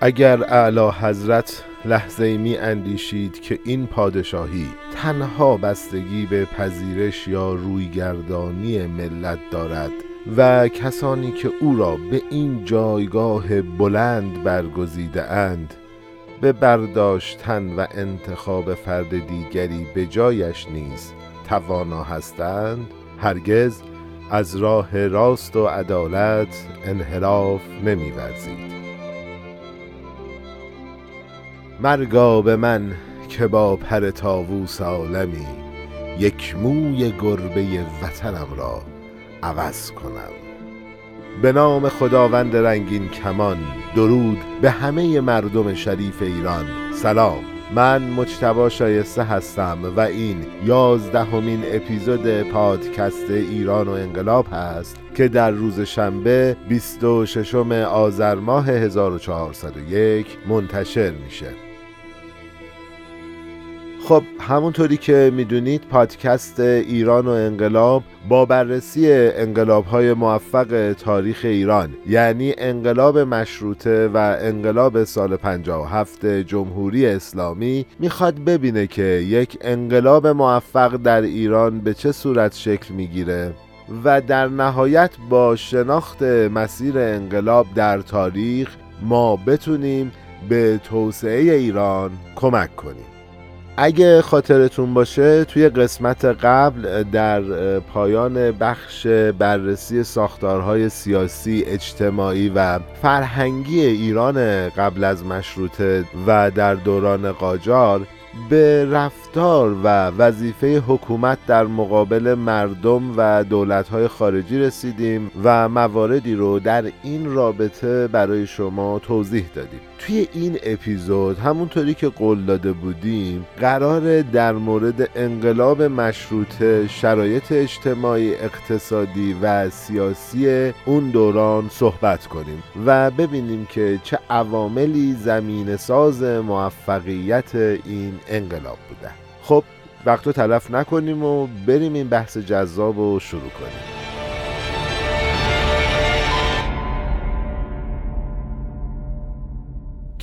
اگر اعلی حضرت لحظه می اندیشید که این پادشاهی تنها بستگی به پذیرش یا رویگردانی ملت دارد و کسانی که او را به این جایگاه بلند برگزیده اند به برداشتن و انتخاب فرد دیگری به جایش نیز توانا هستند هرگز از راه راست و عدالت انحراف نمیورزید. مرگا به من که با پر تاووس عالمی یک موی گربه وطنم را عوض کنم. به نام خداوند رنگین کمان درود به همه مردم شریف ایران. سلام من مجتبا شایسته هستم و این یازدهمین اپیزود پادکست ایران و انقلاب هست که در روز شنبه 26 آذر ماه 1401 منتشر میشه. خب همونطوری که می‌دونید پادکست ایران و انقلاب با بررسی انقلاب های موفق تاریخ ایران یعنی انقلاب مشروطه و انقلاب سال 57 جمهوری اسلامی می‌خواد ببینه که یک انقلاب موفق در ایران به چه صورت شکل می‌گیره و در نهایت با شناخت مسیر انقلاب در تاریخ ما بتونیم به توسعه ایران کمک کنیم. اگه خاطرتون باشه توی قسمت قبل در پایان بخش بررسی ساختارهای سیاسی اجتماعی و فرهنگی ایران قبل از مشروطه و در دوران قاجار به رفتار و وظیفه حکومت در مقابل مردم و دولتهای خارجی رسیدیم و مواردی رو در این رابطه برای شما توضیح دادیم. توی این اپیزود همونطوری که قول داده بودیم قرار در مورد انقلاب مشروطه شرایط اجتماعی اقتصادی و سیاسی اون دوران صحبت کنیم و ببینیم که چه عواملی زمین ساز موفقیت این انقلاب بوده. خب وقت رو تلف نکنیم و بریم این بحث جذاب رو شروع کنیم.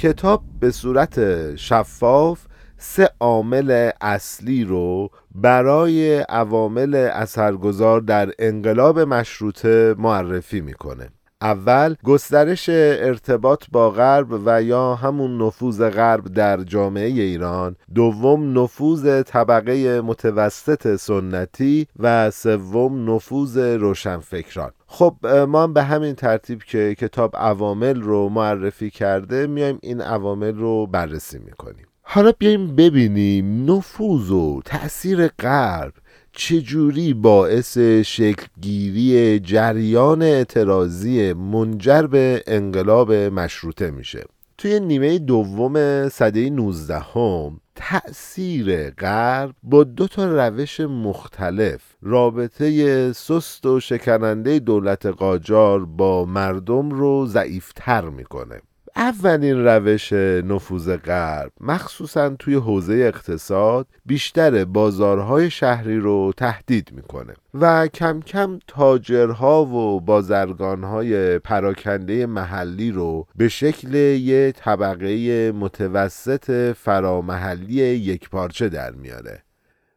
کتاب به صورت شفاف سه عامل اصلی رو برای عوامل اثرگذار در انقلاب مشروطه معرفی می‌کنه. اول گسترش ارتباط با غرب و یا همون نفوذ غرب در جامعه ایران. دوم نفوذ طبقه متوسط سنتی. و سوم نفوذ روشنفکران. خب ما به همین ترتیب که کتاب عوامل رو معرفی کرده میایم این عوامل رو بررسی می‌کنیم. حالا بیایم ببینیم نفوذ و تأثیر غرب چجوری باعث شکلگیری جریان اعتراضی منجر به انقلاب مشروطه میشه. توی نیمه دوم صده 19 هم تأثیر غرب با دو تا روش مختلف. رابطه سست و شکننده دولت قاجار با مردم رو ضعیفتر می‌کنه. اولین روش نفوذ غرب مخصوصا توی حوزه اقتصاد بیشتر بازارهای شهری رو تهدید می‌کنه و کم کم تاجرها و بازرگانهای پراکنده محلی رو به شکل یه طبقه متوسط فرامحلی یک پارچه در میاره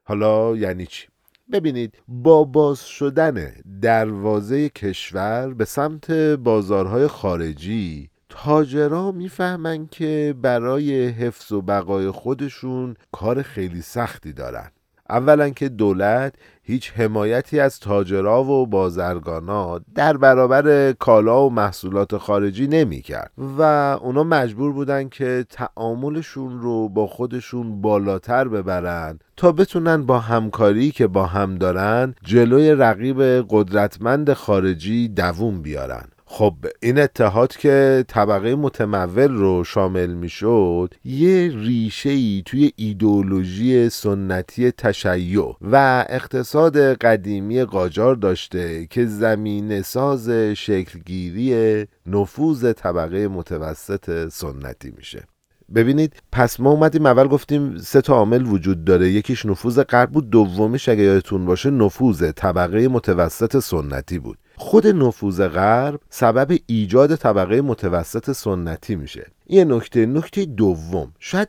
حالا یعنی چی؟ ببینید با باز شدن دروازه کشور به سمت بازارهای خارجی تاجرا می‌فهمن که برای حفظ و بقای خودشون کار خیلی سختی دارن. اولا که دولت هیچ حمایتی از تاجرا و بازرگانا در برابر کالا و محصولات خارجی نمی کرد و اونا مجبور بودن که تعاملشون رو با خودشون بالاتر ببرن تا بتونن با همکاری که با هم دارن جلوی رقیب قدرتمند خارجی دووم بیارن. خب این اتحاد که طبقه متمول رو شامل می‌شد یه ریشه ای توی ایدولوژی سنتی تشیع و اقتصاد قدیمی قاجار داشته که زمین ساز شکلگیری نفوذ طبقه متوسط سنتی میشه. ببینید پس ما اومدیم اول گفتیم سه تا عامل وجود داره. یکیش نفوذ غرب بود دومیش اگه یادتون باشه نفوذ طبقه متوسط سنتی بود. خود نفوذ غرب سبب ایجاد طبقه متوسط سنتی میشه. یه نکته نکته دوم. شاید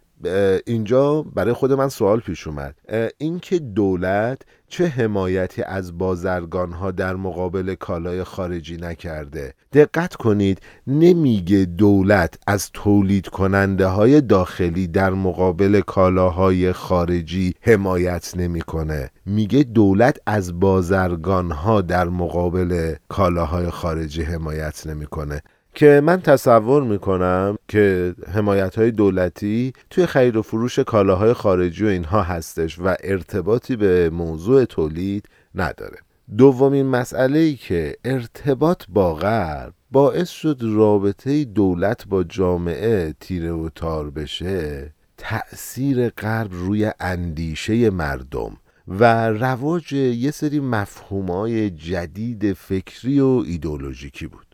اینجا برای خود من سوال پیش اومد. اینکه دولت چه حمایتی از بازرگان ها در مقابل کالای خارجی نکرده. دقت کنید نمیگه دولت از تولید کننده های داخلی در مقابل کالاهای خارجی حمایت نمی‌کنه. میگه دولت از بازرگان ها در مقابل کالاهای خارجی حمایت نمی‌کنه. که من تصور می‌کنم که حمایت های دولتی توی خرید و فروش کالاهای خارجی و اینها هستش و ارتباطی به موضوع تولید نداره. دومین مسئله ای که ارتباط با غرب باعث شد رابطه دولت با جامعه تیره و تار بشه تأثیر غرب روی اندیشه مردم و رواج یه سری مفهومای جدید فکری و ایدولوژیکی بود.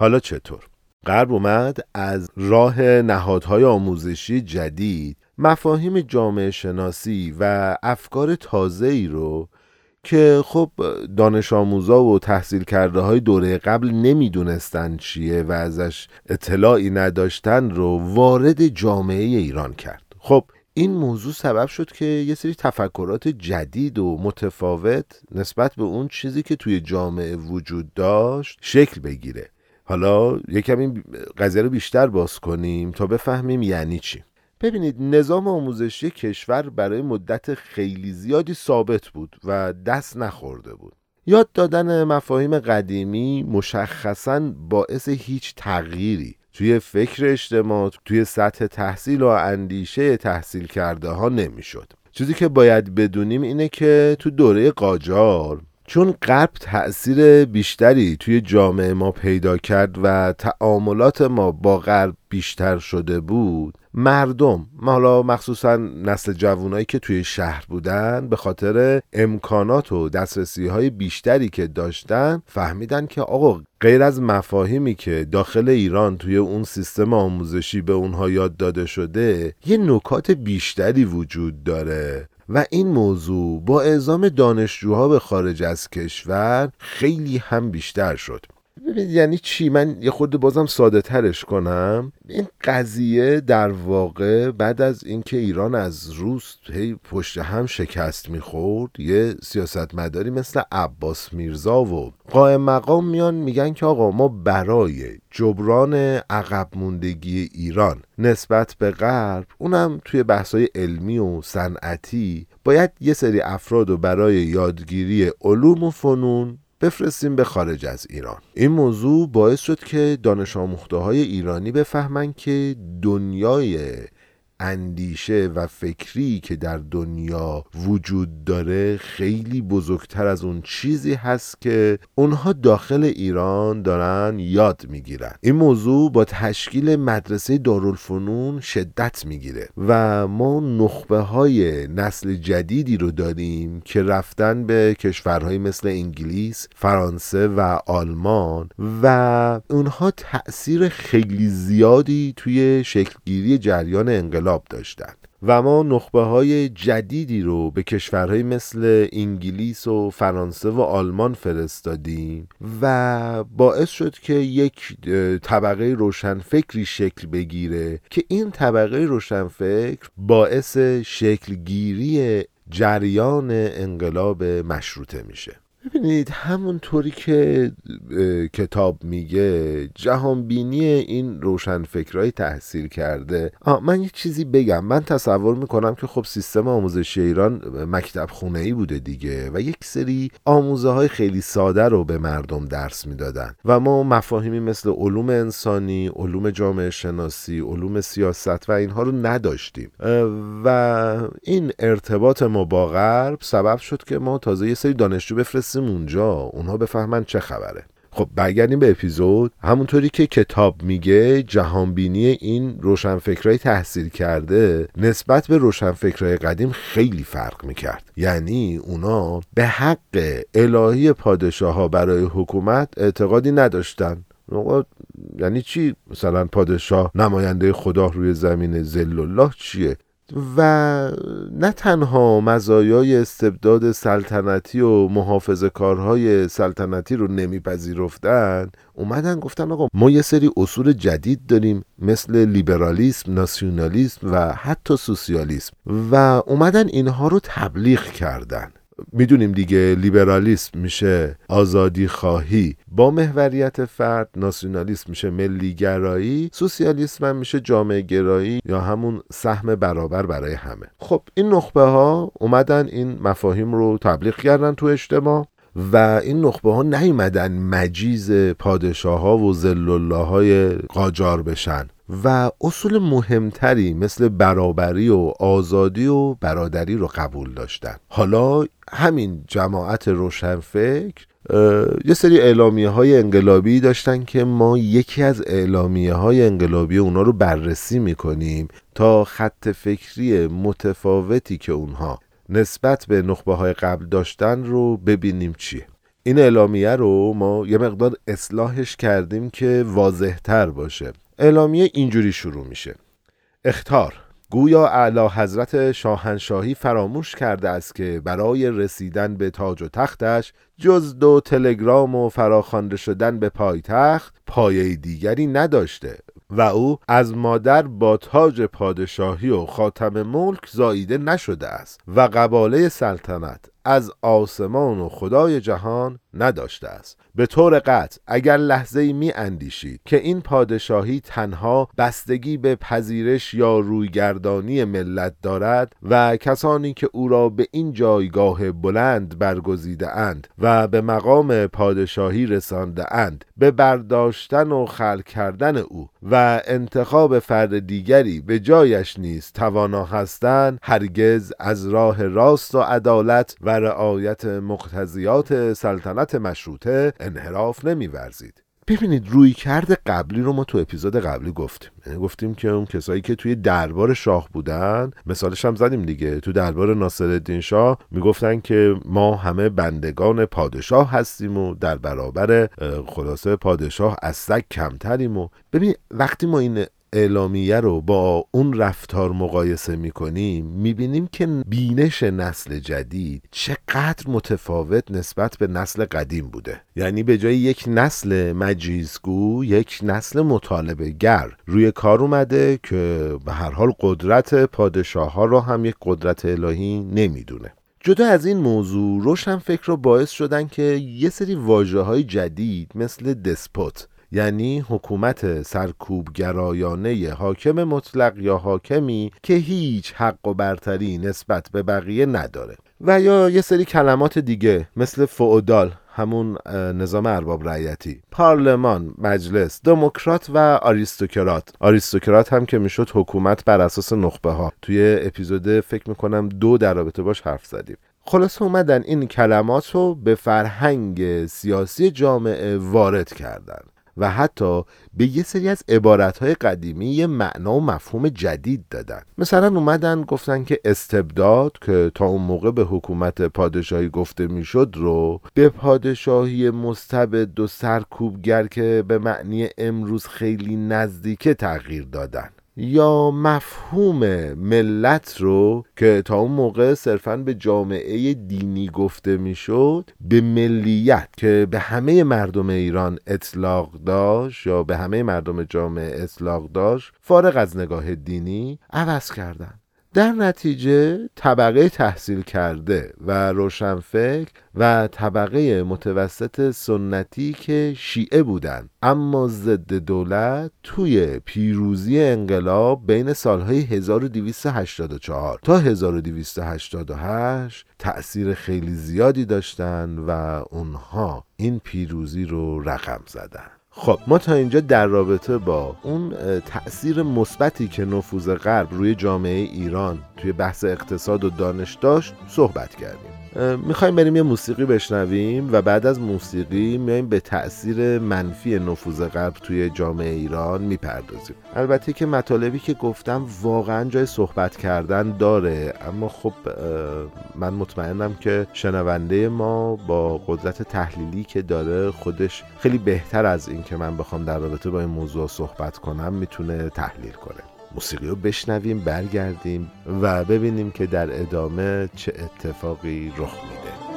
حالا چطور؟ غرب اومد از راه نهادهای آموزشی جدید مفاهیم جامعه شناسی و افکار تازه ای رو که خب دانش آموزا و تحصیل کرده های دوره قبل نمی‌دونستن چیه و ازش اطلاعی نداشتن رو وارد جامعه ایران کرد خب این موضوع سبب شد که یه سری تفکرات جدید و متفاوت نسبت به اون چیزی که توی جامعه وجود داشت شکل بگیره حالا یکم این قضیه رو بیشتر باز کنیم تا بفهمیم یعنی چی. ببینید نظام آموزشی کشور برای مدت خیلی زیادی ثابت بود و دست نخورده بود. یاد دادن مفاهیم قدیمی مشخصا باعث هیچ تغییری توی فکر اجتماع توی سطح تحصیل و اندیشه تحصیل کرده ها نمی‌شد. چیزی که باید بدونیم اینه که تو دوره قاجار چون غرب تأثیر بیشتری توی جامعه ما پیدا کرد و تعاملات ما با غرب بیشتر شده بود مردم حالا مخصوصا نسل جوانایی که توی شهر بودن به خاطر امکانات و دسترسی های بیشتری که داشتن فهمیدن که آقا غیر از مفاهیمی که داخل ایران توی اون سیستم آموزشی به اونها یاد داده شده یه نکات بیشتری وجود داره. و این موضوع با اعزام دانشجوها به خارج از کشور خیلی هم بیشتر شد. ببینید یعنی چی؟ من یه خود بازم ساده ترش کنم. این قضیه در واقع بعد از اینکه ایران از روس هی پشت هم شکست می‌خورد یه سیاستمداری مثل عباس میرزا و قائم مقام میان میگن که آقا ما برای جبران عقب موندگی ایران نسبت به غرب اونم توی بحثای علمی و صنعتی باید یه سری افراد و برای یادگیری علوم و فنون بفرستیم به خارج از ایران. این موضوع باعث شد که دانش آموخته های ایرانی بفهمن که دنیای اندیشه و فکری که در دنیا وجود داره خیلی بزرگتر از اون چیزی هست که اونها داخل ایران دارن یاد می‌گیرن. این موضوع با تشکیل مدرسه دارالفنون شدت می‌گیره و ما نخبه های نسل جدیدی رو داریم که رفتن به کشورهای مثل انگلیس، فرانسه و آلمان و اونها تأثیر خیلی زیادی توی شکلگیری جریان انقلاب داشتند و ما نخبه های جدیدی رو به کشورهای مثل انگلیس و فرانسه و آلمان فرستادیم و باعث شد که یک طبقه روشنفکری شکل بگیره که این طبقه روشنفکر باعث شکلگیری جریان انقلاب مشروطه میشه. ببینید همونطوری که کتاب میگه جهانبینی این روشنفکرهای تحصیل کرده. آه من یه چیزی بگم. من تصور می‌کنم که خب سیستم آموزشی ایران مکتب خونه ای بوده دیگه و یک سری آموزه های خیلی ساده رو به مردم درس می‌دادن. و ما مفاهیمی مثل علوم انسانی علوم جامعه شناسی علوم سیاست و اینها رو نداشتیم. و این ارتباط ما با غرب سبب شد که ما تازه یه سری دانشجو بفرستیم. اونجا اونها بفهمن چه خبره. خب برگردیم به اپیزود. همونطوری که کتاب میگه جهانبینی این روشنفکرهای تحصیل کرده نسبت به روشنفکرهای قدیم خیلی فرق می‌کرد. یعنی اونا به حق الهی پادشاه ها برای حکومت اعتقادی نداشتن. یعنی چی؟ مثلا پادشاه نماینده خدا روی زمین زل الله چیه؟ و نه تنها مزایای استبداد سلطنتی و محافظ کارهای سلطنتی رو نمیپذیرفتن اومدن گفتن آقا ما یه سری اصول جدید داریم مثل لیبرالیسم، ناسیونالیسم و حتی سوسیالیسم و اومدن اینها رو تبلیغ کردن. می‌دونیم دیگه لیبرالیسم میشه آزادی خواهی. با محوریت فرد ناسیونالیسم میشه ملیگرایی سوسیالیسم هم میشه جامعه گرایی یا همون سهم برابر برای همه. خب این نخبه ها اومدن این مفاهیم رو تبلیغ کردن تو اجتماع و این نخبه ها نیومدن مجیز پادشاه ها و زلالله های قاجار بشن. و اصول مهمتری مثل برابری و آزادی و برادری رو قبول داشتن. حالا همین جماعت روشنفکر یه سری اعلامیه های انقلابی داشتن که ما یکی از اعلامیه های انقلابی اونا رو بررسی می‌کنیم تا خط فکری متفاوتی که اونها نسبت به نخبه های قبل داشتن رو ببینیم چیه. این اعلامیه رو ما یه مقدار اصلاحش کردیم که واضحتر باشه. اعلامیه اینجوری شروع میشه. اختار گویا اعلی حضرت شاهنشاهی فراموش کرده است که برای رسیدن به تاج و تختش جز دو تلگرام و فراخوانده شدن به پایتخت پایه دیگری نداشته و او از مادر با تاج پادشاهی و خاتم ملک زاییده نشده است و قباله سلطنت از آسمان و خدای جهان نداشته است. به طور قطع اگر لحظه می اندیشید که این پادشاهی تنها بستگی به پذیرش یا رویگردانی ملت دارد و کسانی که او را به این جایگاه بلند برگزیده اند و به مقام پادشاهی رسانده اند به برداشتن و خلق کردن او و انتخاب فرد دیگری به جایش نیز توانا هستند هرگز از راه راست و عدالت و رعایت مقتضیات سلطنت مشروطه انحراف نمیورزید. ببینید روی کرد قبلی رو ما تو اپیزود قبلی گفتیم. یعنی گفتیم که اون کسایی که توی دربار شاه بودن مثالش هم زدیم دیگه. تو دربار ناصرالدین شاه می‌گفتن که ما همه بندگان پادشاه هستیم و در برابر خلاصه پادشاه از سگ کمتریم و ببین وقتی ما این اعلامیه رو با اون رفتار مقایسه می‌کنیم می‌بینیم که بینش نسل جدید چقدر متفاوت نسبت به نسل قدیم بوده. یعنی به جای یک نسل مجیزگو یک نسل مطالبه گر روی کار اومده که به هر حال قدرت پادشاه ها رو هم یک قدرت الهی نمی‌دونه. جدا از این موضوع روشن فکر رو باعث شدن که یه سری واجه های جدید مثل دسپوت یعنی حکومت سرکوبگرایانه حاکم مطلق یا حاکمی که هیچ حق و برتری نسبت به بقیه نداره. و یا یه سری کلمات دیگه مثل فعودال همون نظام ارباب رعیتی پارلمان مجلس دموکرات و آریستوکرات. آریستوکرات هم که می‌شد حکومت بر اساس نخبه ها توی اپیزود فکر می‌کنم دو در رابطه باش حرف زدیم. خلاصه اومدن این کلمات رو به فرهنگ سیاسی جامعه وارد کردن. و حتی به یه سری از عبارتهای قدیمی یه معنا و مفهوم جدید دادن. مثلا اومدن گفتن که استبداد که تا اون موقع به حکومت پادشاهی گفته می‌شد رو به پادشاهی مستبد و سرکوبگر که به معنی امروز خیلی نزدیکه تغییر دادن. یا مفهوم ملت رو که تا اون موقع صرفا به جامعه دینی گفته می‌شد به ملیت که به همه مردم ایران اطلاق داشت یا به همه مردم جامعه اطلاق داشت فارغ از نگاه دینی عوض کردن. در نتیجه طبقه تحصیل کرده و روشنفکر و طبقه متوسط سنتی که شیعه بودند اما ضد دولت توی پیروزی انقلاب بین سالهای 1284 تا 1288 تأثیر خیلی زیادی داشتند و اونها این پیروزی رو رقم زدن. خب ما تا اینجا در رابطه با اون تاثیر مثبتی که نفوذ غرب روی جامعه ایران توی بحث اقتصاد و دانش داشت صحبت کردیم. می‌خوایم بریم یه موسیقی بشنویم و بعد از موسیقی میایم به تاثیر منفی نفوذ غرب توی جامعه ایران می‌پردازیم. البته که مطالبی که گفتم واقعا جای صحبت کردن داره اما خب من مطمئنم که شنونده ما با قدرت تحلیلی که داره خودش خیلی بهتر از این که من بخوام در رابطه با این موضوع صحبت کنم می‌تونه تحلیل کنه. موسیقی رو بشنویم برگردیم و ببینیم که در ادامه چه اتفاقی رخ میده.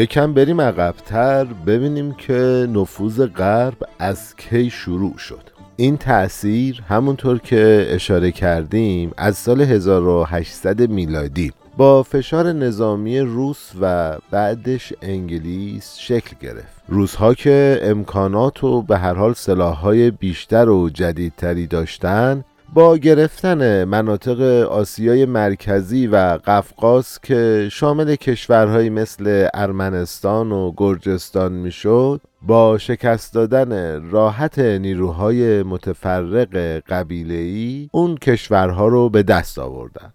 یکم بریم عقبتر ببینیم که نفوذ غرب از کی شروع شد. این تأثیر همونطور که اشاره کردیم از سال 1800 میلادی با فشار نظامی روس و بعدش انگلیس شکل گرفت. روزها که امکانات و به هر حال سلاحهای بیشتر و جدیدتری داشتن با گرفتن مناطق آسیای مرکزی و قفقاز که شامل کشورهایی مثل ارمنستان و گرجستان می‌شد با شکست دادن راحت نیروهای متفرق قبیله‌ای اون کشورها رو به دست آوردن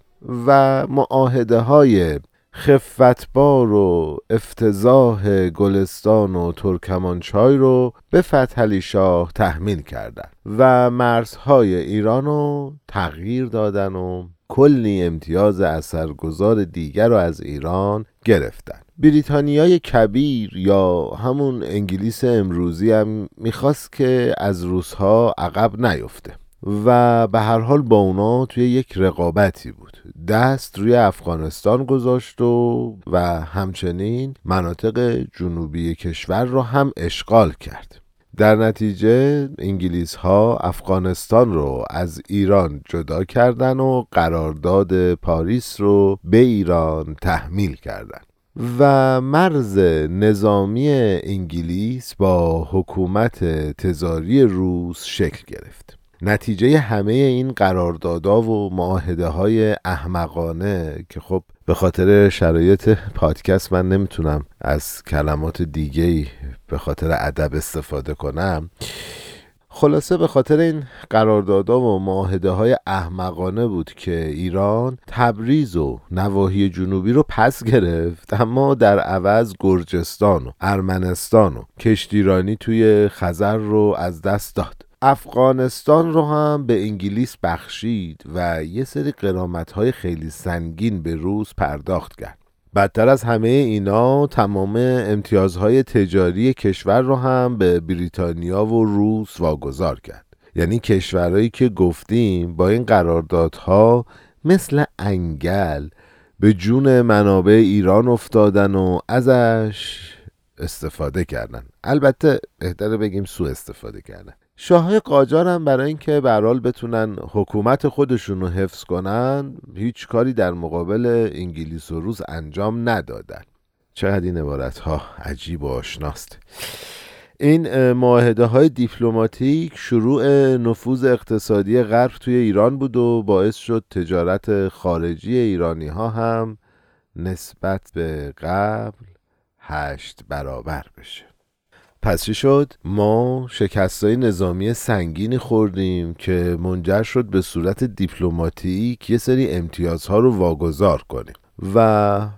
و معاهده های خفتبار و افتضاح گلستان و ترکمانچای رو به فتحعلی شاه تحمیل کردند و مرزهای ایران رو تغییر دادن و کلی امتیاز اثرگذار دیگر رو از ایران گرفتن. بریتانیای کبیر یا همون انگلیس امروزی هم می‌خواست که از روسها عقب نیفته. و به هر حال با اونا توی یک رقابتی بود. دست روی افغانستان گذاشت و و همچنین مناطق جنوبی کشور را هم اشغال کرد. در نتیجه انگلیس ها افغانستان رو از ایران جدا کردن و قرارداد پاریس رو به ایران تحمیل کردند. و مرز نظامی انگلیس با حکومت تزاری روس شکل گرفت. نتیجه همه این قراردادها و معاهده های احمقانه که خب به خاطر شرایط پادکست من نمی‌تونم از کلمات دیگه به خاطر ادب استفاده کنم خلاصه به خاطر این قراردادها و معاهده های احمقانه بود که ایران تبریز و نواحی جنوبی رو پس گرفت اما در عوض گرجستان و ارمنستان و کشتیرانی توی خزر رو از دست داد. افغانستان رو هم به انگلیس بخشید و یه سری قرامت خیلی سنگین به روز پرداخت کرد. بدتر از همه اینا تمام امتیازهای تجاری کشور رو هم به بریتانیا و روس واگذار کرد. یعنی کشورهایی که گفتیم با این قراردادها مثل انگل به جون منابع ایران افتادن و ازش استفاده کردن. البته بهتره بگیم سو استفاده کردن. شاه قاجار هم برای اینکه برال بتونن حکومت خودشون رو حفظ کنن هیچ کاری در مقابل انگلیس و روز انجام ندادن. چقدر این عبارت ها عجیب و آشناست. این معاهده های دیپلماتیک شروع نفوذ اقتصادی غرب توی ایران بود و باعث شد تجارت خارجی ایرانی ها هم نسبت به قبل هشت برابر بشه. پس چی شد؟ ما شکستای نظامی سنگینی خوردیم که منجر شد به صورت دیپلماتیک یه سری امتیازها رو واگذار کنیم. و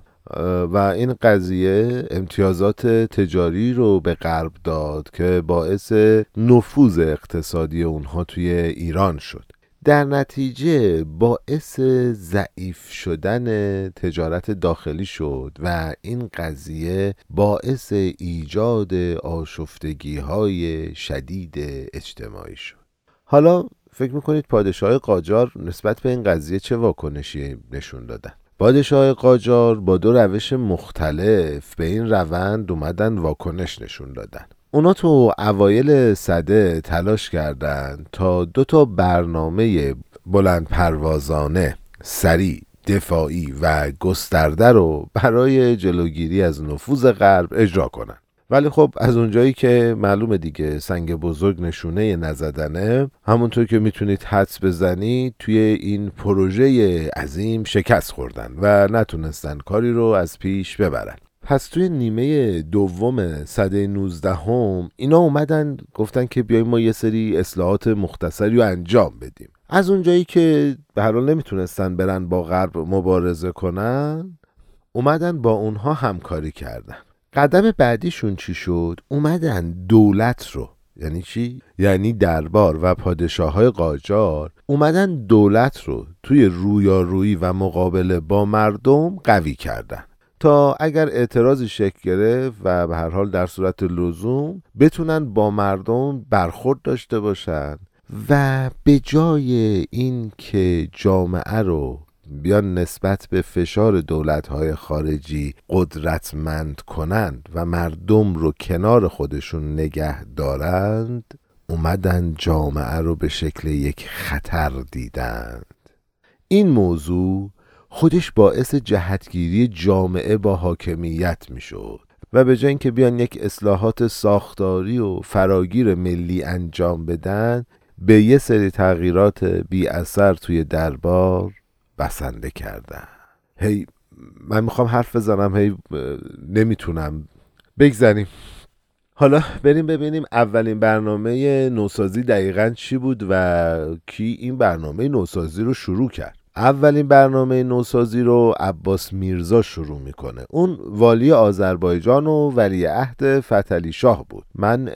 و این قضیه امتیازات تجاری رو به غرب داد که باعث نفوذ اقتصادی اونها توی ایران شد. در نتیجه باعث ضعیف شدن تجارت داخلی شد و این قضیه باعث ایجاد آشفتگی های شدید اجتماعی شد. حالا فکر می‌کنید پادشاه قاجار نسبت به این قضیه چه واکنشی نشون دادن؟ پادشاه قاجار با دو روش مختلف به این روند اومدن واکنش نشون دادن. اونا تو اوایل صده تلاش کردند تا دو تا برنامه بلند پروازانه سریع دفاعی و گسترده رو برای جلوگیری از نفوذ غرب اجرا کنند. ولی خب از اونجایی که معلومه دیگه سنگ بزرگ نشونه نزدنه همونطور که می‌تونید حدس بزنید توی این پروژه عظیم شکست خوردن و نتونستن کاری رو از پیش ببرن پس توی نیمه دوم صده 19 هم اینا اومدن گفتن که بیایم ما یه سری اصلاحات مختصری رو انجام بدیم از اونجایی که به حال نمی‌تونستن برن با غرب مبارزه کنن اومدن با اونها همکاری کردن قدم بعدیشون چی شد؟ اومدن دولت رو یعنی چی؟ یعنی دربار و پادشاه های قاجار اومدن دولت رو توی رویارویی و مقابله با مردم قوی کردن تا اگر اعتراضی شکل گرفت و به هر حال در صورت لزوم بتونن با مردم برخورد داشته باشن و به جای این که جامعه رو بیان نسبت به فشار دولتهای خارجی قدرتمند کنند و مردم رو کنار خودشون نگه دارند اومدن جامعه رو به شکل یک خطر دیدند. این موضوع خودش باعث جهتگیری جامعه با حاکمیت می‌شد و به جای اینکه بیان یک اصلاحات ساختاری و فراگیر ملی انجام بدن به یه سری تغییرات بی اثر توی دربار بسنده کردن. هی من می‌خوام حرف بزنم هی نمی‌تونم. بگذاریم حالا بریم ببینیم اولین برنامه نوسازی دقیقا چی بود و کی این برنامه نوسازی رو شروع کرد. اولین برنامه نوسازی رو عباس میرزا شروع می‌کنه. اون والی آذربایجان و ولی عهد فتلی شاه بود. من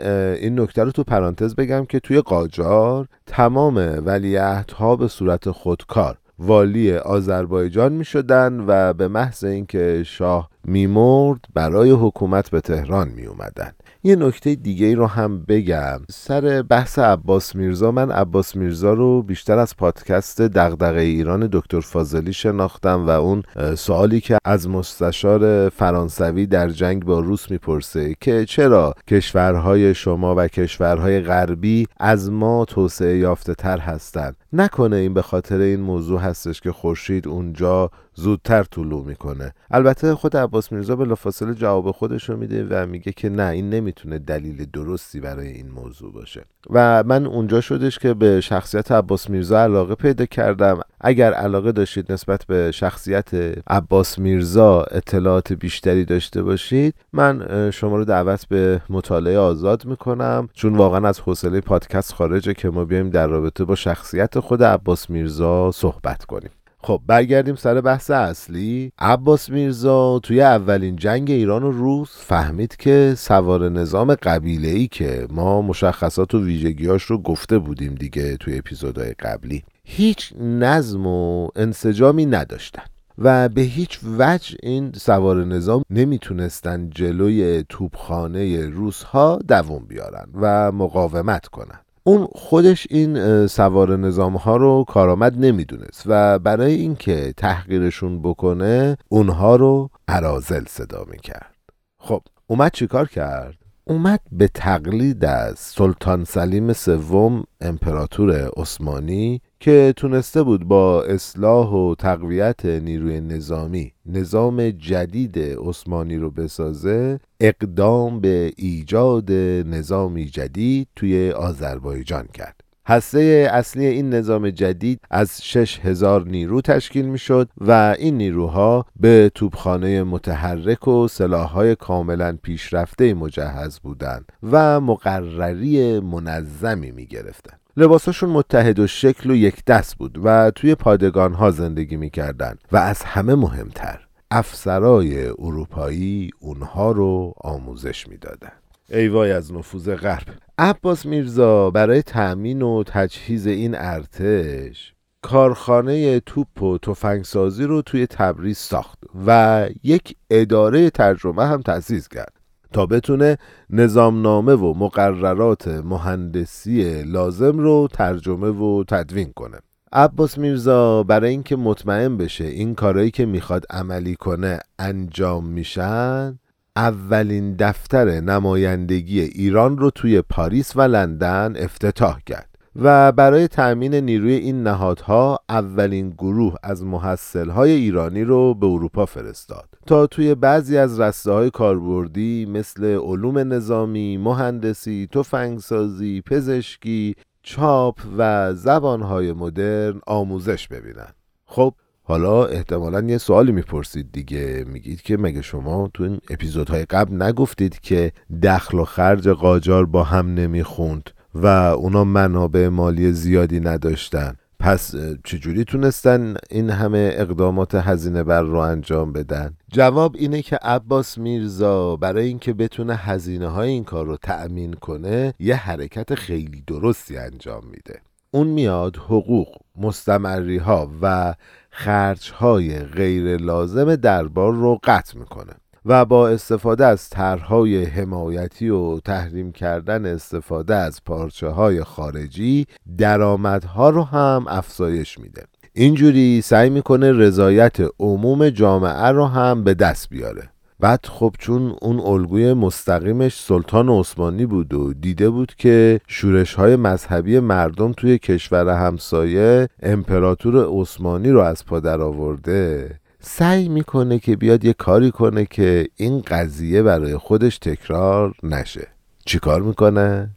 این نکته رو تو پرانتز بگم که توی قاجار تمام ولی ها به صورت خودکار والی آذربایجان می شدن و به محض اینکه شاه میمرد برای حکومت به تهران می اومدن یه نکته دیگه رو هم بگم. سر بحث عباس میرزا من عباس میرزا رو بیشتر از پادکست دغدغه ایران دکتر فاضلی شناختم و اون سوالی که از مستشار فرانسوی در جنگ با روس می‌پرسه که چرا کشورهای شما و کشورهای غربی از ما توسعه یافته تر هستند نکنه این به خاطر این موضوع هستش که خورشید اونجا زودتر طلوع می‌کنه. البته خود عباس میرزا به لفاصله جواب خودش رو میده و میگه که نه این نمی‌تونه دلیل درستی برای این موضوع باشه. و من اونجا شدش که به شخصیت عباس میرزا علاقه پیدا کردم. اگر علاقه داشتید نسبت به شخصیت عباس میرزا اطلاعات بیشتری داشته باشید من شما رو دعوت به مطالعه آزاد می‌کنم. چون واقعا از حوصله پادکست خارجه که ما بیایم در رابطه با شخصیت خود عباس میرزا صحبت کنیم. خب برگردیم سر بحث اصلی. عباس میرزا توی اولین جنگ ایران و روس فهمید که سوار نظام قبیله ای که ما مشخصات و ویژگیاش رو گفته بودیم دیگه توی اپیزودهای قبلی هیچ نظم و انسجامی نداشتن و به هیچ وجه این سوار نظام نمی‌تونستن جلوی توپخانه روس ها دووم بیارن و مقاومت کنن. اون خودش این سوار نظام ها رو کارآمد نمی‌دونست و برای اینکه تحقیرشون بکنه اونها رو عرازل صدا می‌کرد. خب اومد چیکار کرد؟ اومد به تقلید از سلطان سلیم سوم امپراتور عثمانی که تونسته بود با اصلاح و تقویت نیروی نظامی نظام جدید عثمانی رو بسازه اقدام به ایجاد نظامی جدید توی آذربایجان کرد. هسته اصلی این نظام جدید از 6000 نیرو تشکیل می شد و این نیروها به توپخانه متحرک و سلاحهای کاملا پیشرفته مجهز بودند و مقرری منظمی می گرفتن. لباساشون متحد و شکل و یک دست بود و توی پادگان ها زندگی می‌کردن و از همه مهمتر افسرای اروپایی اونها رو آموزش می‌دادن ای وای از نفوذ غرب. عباس میرزا برای تأمین و تجهیز این ارتش کارخانه توپ و تفنگسازی رو توی تبریز ساخت و یک اداره ترجمه هم تأسیس کرد تا بتونه نظامنامه و مقررات مهندسی لازم رو ترجمه و تدوین کنه. عباس میرزا برای اینکه مطمئن بشه این کارهایی که می‌خواد عملی کنه انجام میشن اولین دفتر نمایندگی ایران رو توی پاریس و لندن افتتاح کرد و برای تأمین نیروی این نهادها اولین گروه از محصلهای ایرانی رو به اروپا فرستاد. تا توی بعضی از رسته های کاربردی مثل علوم نظامی، مهندسی، تفنگسازی، پزشکی، چاپ و زبانهای مدرن آموزش ببینن. خب حالا احتمالا یه سوالی می‌پرسید دیگه. میگید که مگه شما تو این اپیزودهای قبل نگفتید که دخل و خرج قاجار با هم نمی‌خوند و اونا منابع مالی زیادی نداشتن. پس چجوری تونستن این همه اقدامات هزینه بر رو انجام بدن؟ جواب اینه که عباس میرزا برای اینکه بتونه هزینه های این کار رو تأمین کنه یه حرکت خیلی درستی انجام میده. اون میاد حقوق مستمری ها و خرج های غیر لازم دربار رو قطع می‌کنه و با استفاده از طرحهای حمایتی و تحریم کردن استفاده از پارچه های خارجی درآمدها رو هم افزایش میده. اینجوری سعی می‌کنه رضایت عموم جامعه رو هم به دست بیاره. بعد خب چون اون الگوی مستقیمش سلطان عثمانی بود و دیده بود که شورش های مذهبی مردم توی کشور همسایه امپراتور عثمانی رو از پا در آورده سعی می‌کنه که بیاد یه کاری کنه که این قضیه برای خودش تکرار نشه چیکار می‌کنه؟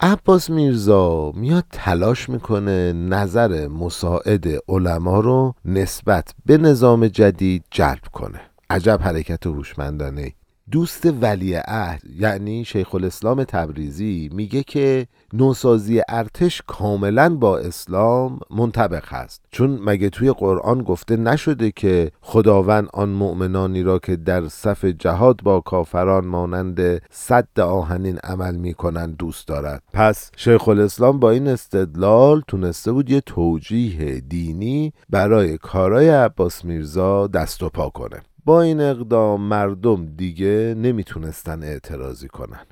عباس میرزا میاد تلاش می‌کنه نظر مساعد علما رو نسبت به نظام جدید جلب کنه عجب حرکت هوشمندانه. دوست ولی عهد یعنی شیخ الاسلام تبریزی میگه که نوسازی ارتش کاملا با اسلام منطبق هست. چون مگه توی قرآن گفته نشده که خداوند آن مؤمنانی را که در صف جهاد با کافران مانند صد آهنین عمل می‌کنند دوست دارد؟ پس شیخ الاسلام با این استدلال تونسته بود یه توجیه دینی برای کارای عباس میرزا دست و پا کنه. با این اقدام مردم دیگه نمی‌تونستن اعتراضی کنن.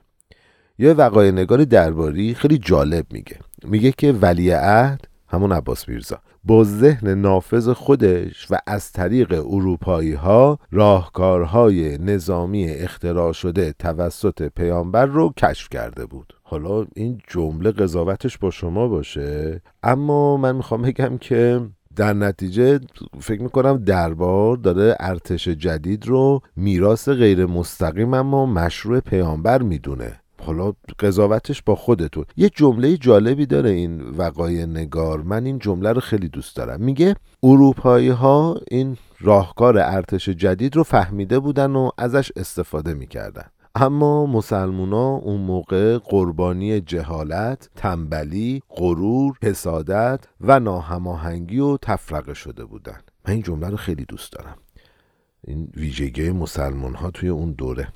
یه وقای نگار درباری خیلی جالب میگه. میگه که ولی عهد همون عباس میرزا با ذهن نافذ خودش و از طریق اروپایی ها راهکارهای نظامی اختراع شده توسط پیامبر رو کشف کرده بود. حالا این جمله قضاوتش با شما باشه اما من می‌خوام بگم که در نتیجه فکر می‌کنم دربار داره ارتش جدید رو میراث غیر مستقیم اما مشروع پیامبر می‌دونه. حالا قضاوتش با خودتون. یه جمله جالبی داره این وقای نگار. من این جمله رو خیلی دوست دارم. میگه اروپایی ها این راهکار ارتش جدید رو فهمیده بودن و ازش استفاده می‌کردن. اما مسلمونا اون موقع قربانی جهالت، تنبلی، غرور، حسادت و ناهماهنگی و تفرقه شده بودن. من این جمله رو خیلی دوست دارم. این ویژگی مسلمان ها توی اون دوره.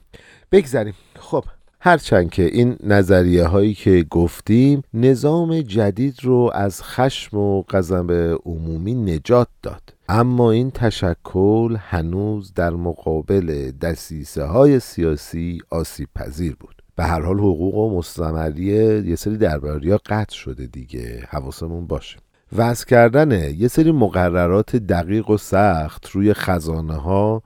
بگذاریم خب هرچند که این نظریه هایی که گفتیم نظام جدید رو از خشم و غضب عمومی نجات داد. اما این تشکل هنوز در مقابل دسیسه های سیاسی آسیب پذیر بود. به هر حال حقوق و مستمری یه سری درباریا قطع شده دیگه. حواسمون باشه. وضع کردن یه سری مقررات دقیق و سخت روی خزانه ها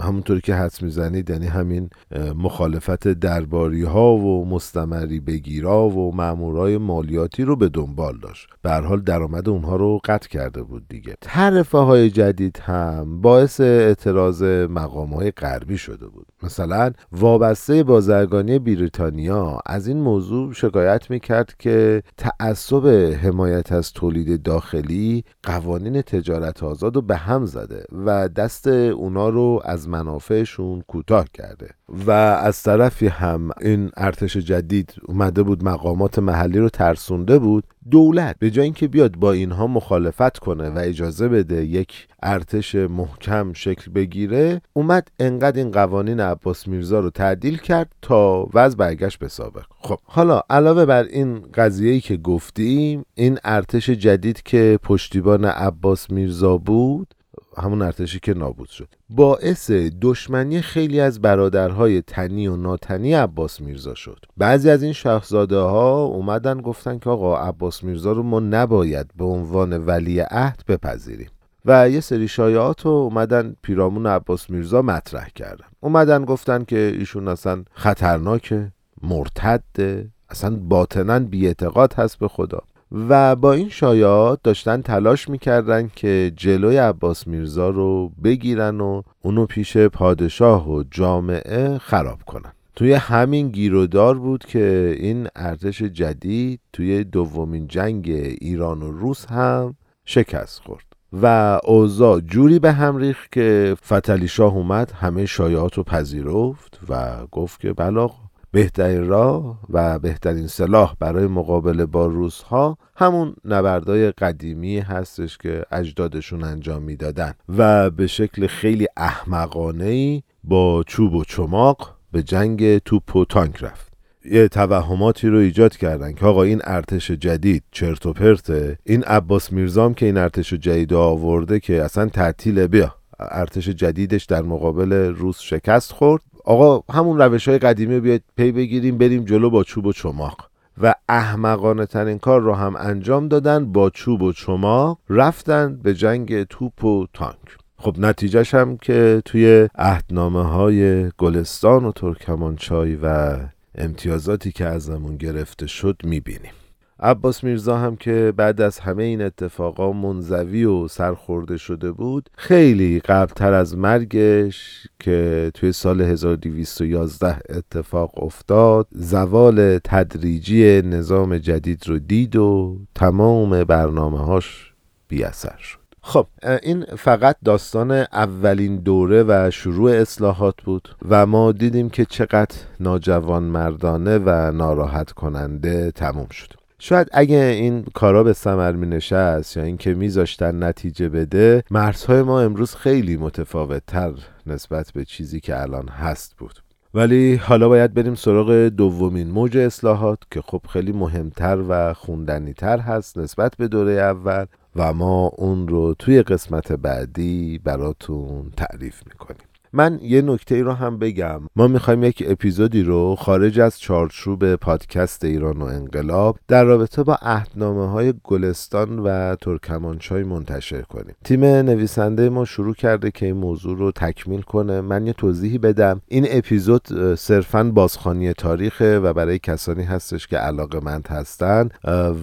همونطوری که حدس می‌زنید یعنی همین مخالفت درباری ها و مستمری بگیرا و مامورای مالیاتی رو به دنبال داشت. به حال درآمد اونها رو قطع کرده بود دیگه. تعرفه های جدید هم باعث اعتراض مقام های غربی شده بود. مثلا وابسته بازرگانی بریتانیا از این موضوع شکایت می‌کرد که تعصب حمایت از تولید داخلی قوانین تجارت آزاد رو به هم زده و دست اونا رو از منافعشون کوتاه کرده و از طرفی هم این ارتش جدید اومده بود مقامات محلی رو ترسونده بود. دولت به جای اینکه بیاد با اینها مخالفت کنه و اجازه بده یک ارتش محکم شکل بگیره اومد انقدر این قوانین عباس میرزا رو تعدیل کرد تا وضع برگشت به سابق. خب حالا علاوه بر این قضیه‌ای که گفتیم این ارتش جدید که پشتیبان عباس میرزا بود همون ارتشی که نابود شد. باعث دشمنی خیلی از برادرهای تنی و ناتنی عباس میرزا شد. بعضی از این شخصزاده ها اومدن گفتن که آقا عباس میرزا رو ما نباید به عنوان ولی عهد بپذیریم. و یه سری شایعات رو اومدن پیرامون عباس میرزا مطرح کردن. اومدن گفتن که ایشون اصلا خطرناکه مرتده اصلا باطنا بیاعتقاد هست به خدا. و با این شایعات داشتن تلاش می‌کردن که جلوی عباس میرزا رو بگیرن و اونو پیش پادشاه و جامعه خراب کنن. توی همین گیرودار بود که این ارتش جدید توی دومین جنگ ایران و روس هم شکست خورد و اوضاع جوری به هم ریخت که فتلی شاه اومد همه شایعات رو پذیرفت و گفت که بلا بهترین راه و بهترین سلاح برای مقابله با روس ها همون نبردای قدیمی هستش که اجدادشون انجام می‌دادن و به شکل خیلی احمقانه ای با چوب و چماق به جنگ توپ و تانک رفت. یه توهماتی رو ایجاد کردن که آقا این ارتش جدید چرت و پرته. این عباس میرزام که این ارتش جدید آورده که اصلا تعطیل بیا. ارتش جدیدش در مقابل روس شکست خورد. آقا همون روش های قدیمی بیاید پی بگیریم بریم جلو با چوب و چماق. و احمقانه ترین کار رو هم انجام دادن با چوب و چماق رفتن به جنگ توپ و تانک. خب نتیجهش هم که توی عهدنامه های گلستان و ترکمانچای و امتیازاتی که ازمون گرفته شد می‌بینیم. عباس میرزا هم که بعد از همه این اتفاقا منزوی و سرخورده شده بود خیلی قبلتر از مرگش که توی سال 1211 اتفاق افتاد زوال تدریجی نظام جدید رو دید و تمام برنامه هاش بی اثر شد. خب این فقط داستان اولین دوره و شروع اصلاحات بود و ما دیدیم که چقدر ناجوان مردانه و ناراحت کننده تموم شد. شاید اگه این کارا به ثمر می نشست یا اینکه میذاشتن نتیجه بده مرزهای ما امروز خیلی متفاوت تر نسبت به چیزی که الان هست بود. ولی حالا باید بریم سراغ دومین موج اصلاحات که خب خیلی مهمتر و خوندنیتر هست نسبت به دوره اول و ما اون رو توی قسمت بعدی براتون تعریف می‌کنیم. من یه نکته ای رو هم بگم. ما می‌خوایم یک اپیزودی رو خارج از چارچوب پادکست ایران و انقلاب در رابطه با اهدنامه های گلستان و ترکمانچای منتشر کنیم. تیم نویسنده ما شروع کرده که این موضوع رو تکمیل کنه. من یه توضیحی بدم. این اپیزود صرفا بازخانی تاریخه و برای کسانی هستش که علاقه مند هستن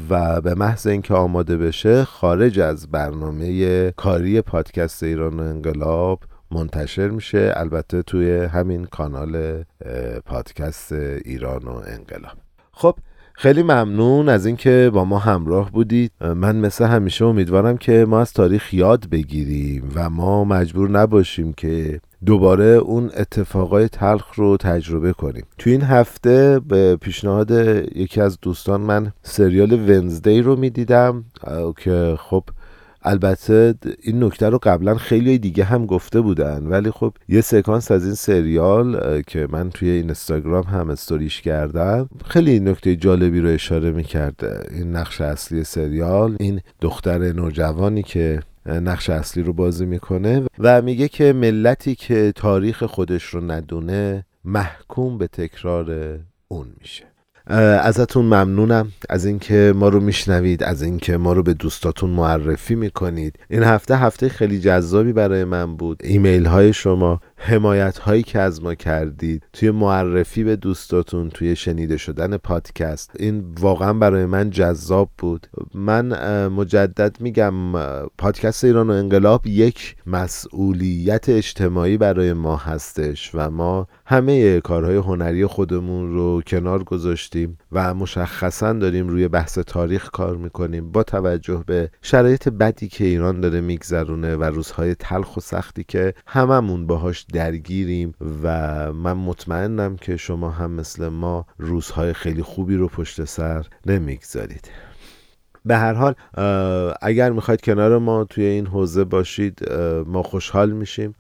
و به محض اینکه آماده بشه خارج از برنامه کاری پادکست ایران و انقلاب منتشر میشه. البته توی همین کانال پادکست ایران و انقلاب. خب خیلی ممنون از اینکه با ما همراه بودید. من مثل همیشه امیدوارم که ما از تاریخ یاد بگیریم و ما مجبور نباشیم که دوباره اون اتفاقای تلخ رو تجربه کنیم. تو این هفته به پیشنهاد یکی از دوستان من سریال ونزدی رو می‌دیدم که خب البته این نکته رو قبلا خیلی دیگه هم گفته بودن ولی خب یه سکانس از این سریال که من توی این اینستاگرام هم استوریش کردم خیلی نکته جالبی رو اشاره می‌کرده. این نقش اصلی سریال این دختر نوجوانی که نقش اصلی رو بازی می‌کنه و میگه که ملتی که تاریخ خودش رو ندونه محکوم به تکرار اون میشه. ازتون ممنونم. از اینکه ما رو میشنوید از اینکه ما رو به دوستاتون معرفی می‌کنید. این هفته هفته خیلی جذابی برای من بود. ایمیل های شما حمایت هایی که از ما کردید توی معرفی به دوستاتون توی شنیده شدن پادکست این واقعا برای من جذاب بود. من مجدد میگم پادکست ایران و انقلاب یک مسئولیت اجتماعی برای ما هستش و ما همه کارهای هنری خودمون رو کنار گذاشتیم و مشخصا داریم روی بحث تاریخ کار می‌کنیم. با توجه به شرایط بدی که ایران داره میگذرونه و روزهای تلخ و سختی که هممون باهاش درگیریم و من مطمئنم که شما هم مثل ما روزهای خیلی خوبی رو پشت سر نمی‌گذارید. به هر حال اگر می‌خواید کنار ما توی این حوزه باشید ما خوشحال میشیم.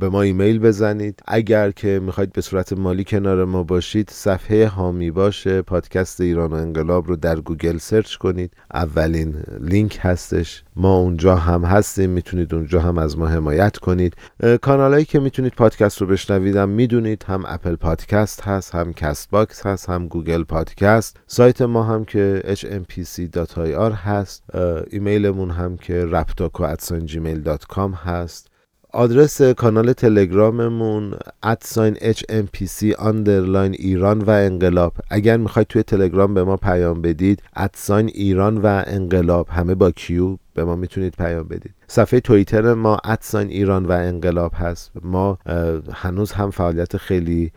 به ما ایمیل بزنید. اگر که می‌خواید به صورت مالی کنار ما باشید صفحه حامی باشه. پادکست ایران و انقلاب رو در گوگل search کنید. اولین لینک هستش. ما اونجا هم هستیم. می‌تونید اونجا هم از ما حمایت کنید. کانالایی که می‌تونید پادکست رو بشنوید هم می‌دونید. هم Apple Podcast هست هم Castbox هست هم Google Podcast. سایت ما هم که hmpc.ir هست. ایمیلمون هم که raptoko@gmail.com هست. آدرس کانال تلگراممون at sign HMPC underline ایران و انقلاب. اگر می‌خواید توی تلگرام به ما پیام بدید at sign ایران و انقلاب. همه با Q. به ما می‌تونید پیام بدید. صفحه توییتر ما at sign ایران و انقلاب هست. ما هنوز هم فعالیت خیلی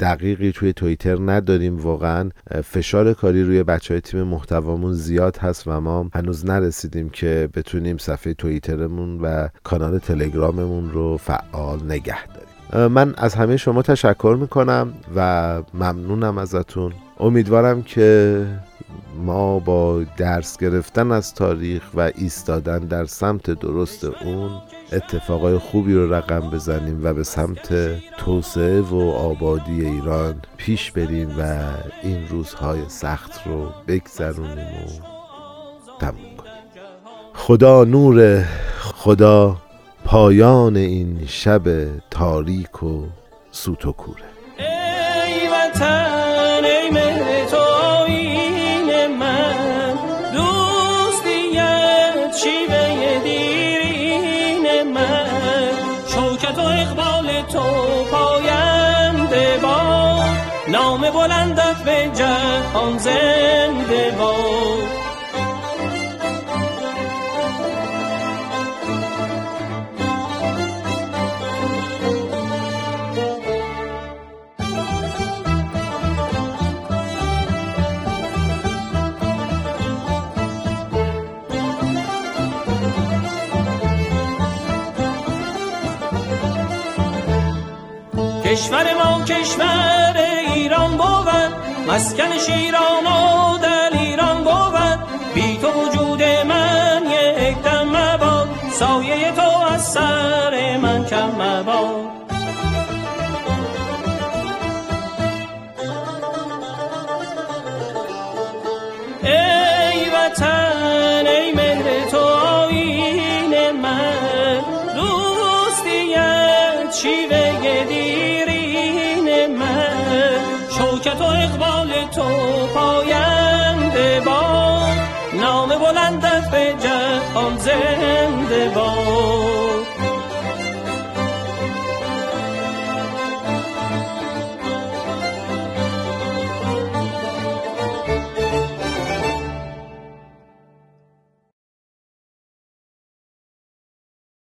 دقیقی توی توییتر نداریم واقعا. فشار کاری روی بچه های تیم محتوامون زیاد هست و ما هنوز نرسیدیم که بتونیم صفحه توییترمون و کانال تلگراممون رو فعال نگه داریم. من از همه شما تشکر می‌کنم و ممنونم ازتون. امیدوارم که ما با درس گرفتن از تاریخ و ایستادن در سمت درست اون اتفاقای خوبی رو رقم بزنیم و به سمت توسعه و آبادی ایران پیش بریم و این روزهای سخت رو بگذرونیم و تموم کنیم. خدا نور خدا پایان این شب تاریک و سوت و کوره. ای وطن. جهان زنده باد کشور ما کشور مسکن شیران